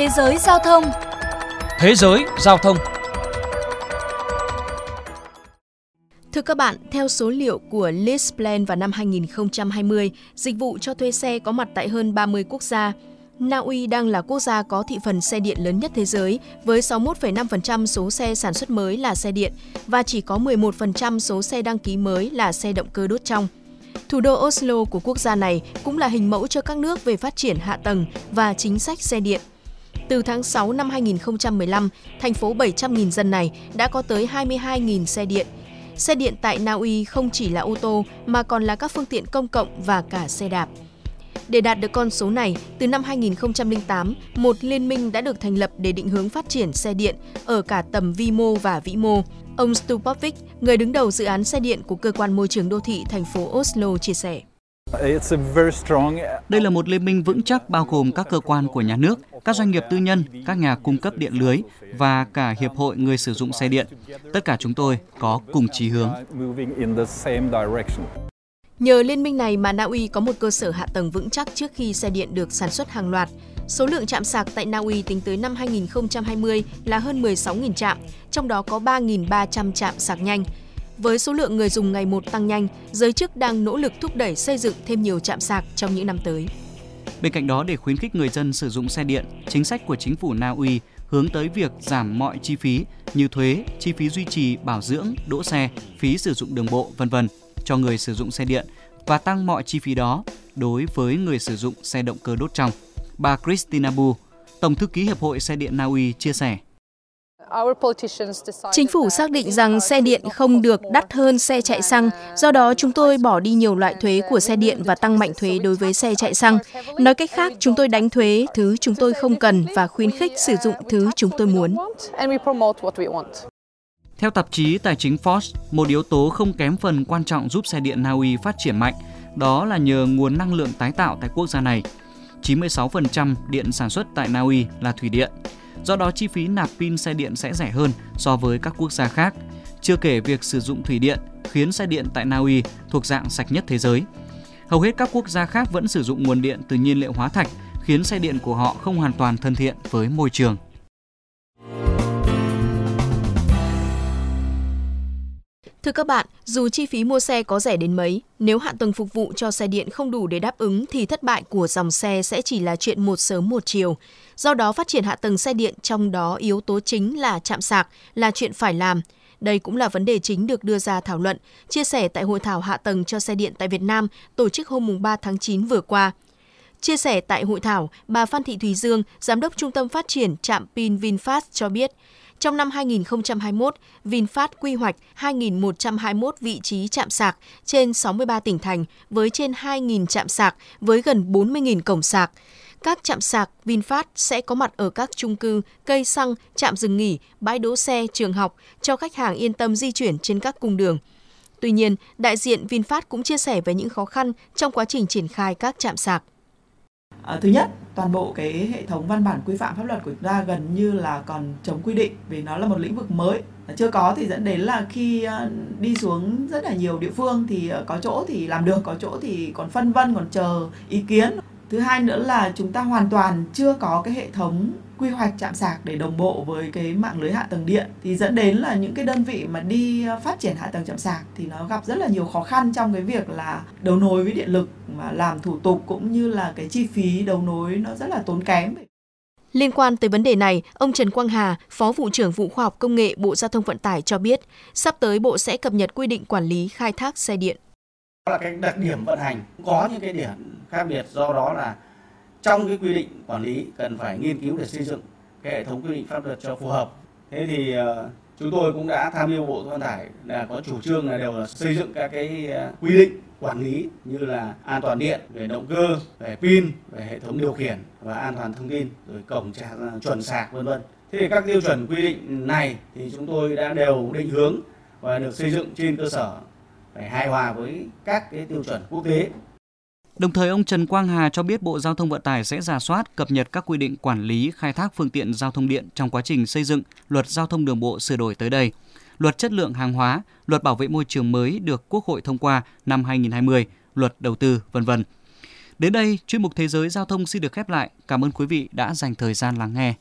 Thế giới giao thông Thế giới giao thông Thưa các bạn, theo số liệu của Listplan vào năm 2020, dịch vụ cho thuê xe có mặt tại hơn 30 quốc gia. Na Uy đang là quốc gia có thị phần xe điện lớn nhất thế giới, với 61,5% số xe sản xuất mới là xe điện và chỉ có 11% số xe đăng ký mới là xe động cơ đốt trong. Thủ đô Oslo của quốc gia này cũng là hình mẫu cho các nước về phát triển hạ tầng và chính sách xe điện. Từ tháng 6 năm 2015, thành phố 700.000 dân này đã có tới 22.000 xe điện. Xe điện tại Na Uy không chỉ là ô tô mà còn là các phương tiện công cộng và cả xe đạp. Để đạt được con số này, từ năm 2008, một liên minh đã được thành lập để định hướng phát triển xe điện ở cả tầm vi mô và vĩ mô. Ông Stupovic, người đứng đầu dự án xe điện của cơ quan môi trường đô thị thành phố Oslo chia sẻ. Đây là một liên minh vững chắc bao gồm các cơ quan của nhà nước, các doanh nghiệp tư nhân, các nhà cung cấp điện lưới và cả hiệp hội người sử dụng xe điện. Tất cả chúng tôi có cùng chí hướng. Nhờ liên minh này mà Na Uy có một cơ sở hạ tầng vững chắc trước khi xe điện được sản xuất hàng loạt. Số lượng trạm sạc tại Na Uy tính tới năm 2020 là hơn 16.000 trạm, trong đó có 3.300 trạm sạc nhanh. Với số lượng người dùng ngày một tăng nhanh, giới chức đang nỗ lực thúc đẩy xây dựng thêm nhiều trạm sạc trong những năm tới. Bên cạnh đó, để khuyến khích người dân sử dụng xe điện, chính sách của chính phủ Na Uy hướng tới việc giảm mọi chi phí như thuế, chi phí duy trì, bảo dưỡng, đỗ xe, phí sử dụng đường bộ, vân vân cho người sử dụng xe điện và tăng mọi chi phí đó đối với người sử dụng xe động cơ đốt trong. Bà Christina Bu, Tổng thư ký Hiệp hội Xe điện Na Uy chia sẻ. Chính phủ xác định rằng xe điện không được đắt hơn xe chạy xăng, do đó chúng tôi bỏ đi nhiều loại thuế của xe điện và tăng mạnh thuế đối với xe chạy xăng. Nói cách khác, chúng tôi đánh thuế thứ chúng tôi không cần và khuyến khích sử dụng thứ chúng tôi muốn. Theo tạp chí Tài chính Forbes, một yếu tố không kém phần quan trọng giúp xe điện Na Uy phát triển mạnh, đó là nhờ nguồn năng lượng tái tạo tại quốc gia này. 96% điện sản xuất tại Na Uy là thủy điện. Do đó chi phí nạp pin xe điện sẽ rẻ hơn so với các quốc gia khác. Chưa kể việc sử dụng thủy điện khiến xe điện tại Na Uy thuộc dạng sạch nhất thế giới. Hầu hết các quốc gia khác vẫn sử dụng nguồn điện từ nhiên liệu hóa thạch, khiến xe điện của họ không hoàn toàn thân thiện với môi trường. Thưa các bạn, dù chi phí mua xe có rẻ đến mấy, nếu hạ tầng phục vụ cho xe điện không đủ để đáp ứng thì thất bại của dòng xe sẽ chỉ là chuyện một sớm một chiều. Do đó phát triển hạ tầng xe điện trong đó yếu tố chính là chạm sạc là chuyện phải làm. Đây cũng là vấn đề chính được đưa ra thảo luận, chia sẻ tại hội thảo hạ tầng cho xe điện tại Việt Nam tổ chức hôm 3 tháng 9 vừa qua. Chia sẻ tại hội thảo, bà Phan Thị Thùy Dương, Giám đốc Trung tâm Phát triển Trạm pin VinFast cho biết, trong năm 2021, VinFast quy hoạch 2.121 vị trí chạm sạc trên 63 tỉnh thành với trên 2.000 chạm sạc với gần 40.000 cổng sạc. Các chạm sạc VinFast sẽ có mặt ở các trung cư, cây xăng, trạm dừng nghỉ, bãi đỗ xe, trường học cho khách hàng yên tâm di chuyển trên các cung đường. Tuy nhiên, đại diện VinFast cũng chia sẻ về những khó khăn trong quá trình triển khai các trạm sạc. À, thứ nhất, toàn bộ cái hệ thống văn bản quy phạm pháp luật của chúng ta gần như là còn chống quy định vì nó là một lĩnh vực mới. Chưa có thì dẫn đến là khi ờ, đi xuống rất là nhiều địa phương thì ờ, có chỗ thì làm được, có chỗ thì còn phân vân, còn chờ ý kiến thứ hai nữa là chúng ta hoàn toàn chưa có cái hệ thống quy hoạch chạm sạc để đồng bộ với cái mạng lưới hạ tầng điện thì dẫn đến là những cái đơn vị mà đi ờ, phát triển hạ tầng chạm sạc thì nó gặp rất là nhiều khó khăn trong cái việc là đấu nối với điện lực mà làm thủ tục cũng như là cái chi phí đấu nối nó rất là tốn kém. Liên quan tới vấn đề này, ông Trần Quang Hà, Phó vụ trưởng vụ khoa học công nghệ Bộ Giao thông Vận tải cho biết, sắp tới Bộ sẽ cập nhật quy định quản lý khai thác xe điện. Là cái đặc điểm vận hành có những cái điểm khác biệt. Do đó là trong cái quy định quản lý cần phải nghiên cứu để xây dựng cái hệ thống quy định pháp luật cho phù hợp. Thế thì ờ, chúng tôi cũng đã tham mưu bộ vận tải là có chủ trương là đều là xây dựng các cái ờ, quy định quản lý như là an toàn điện, về động cơ, về pin, về hệ thống điều khiển và an toàn thông tin, rồi cổng trả ờ, chuẩn sạc, vân vân. Thế thì các tiêu chuẩn quy định này thì chúng tôi đã đều định hướng và được xây dựng trên cơ sở phải hài hòa với các cái tiêu chuẩn quốc tế. Đồng thời ông Trần Quang Hà cho biết Bộ Giao thông Vận tải sẽ giả soát cập nhật các quy định quản lý khai thác phương tiện giao thông điện trong quá trình xây dựng luật giao thông đường bộ sửa đổi tới đây luật chất lượng hàng hóa, luật bảo vệ môi trường mới được Quốc hội thông qua năm 2020, luật đầu tư, vân vân. Đến đây, chuyên mục Thế giới Giao thông xin được khép lại. Cảm ơn quý vị đã dành thời gian lắng nghe.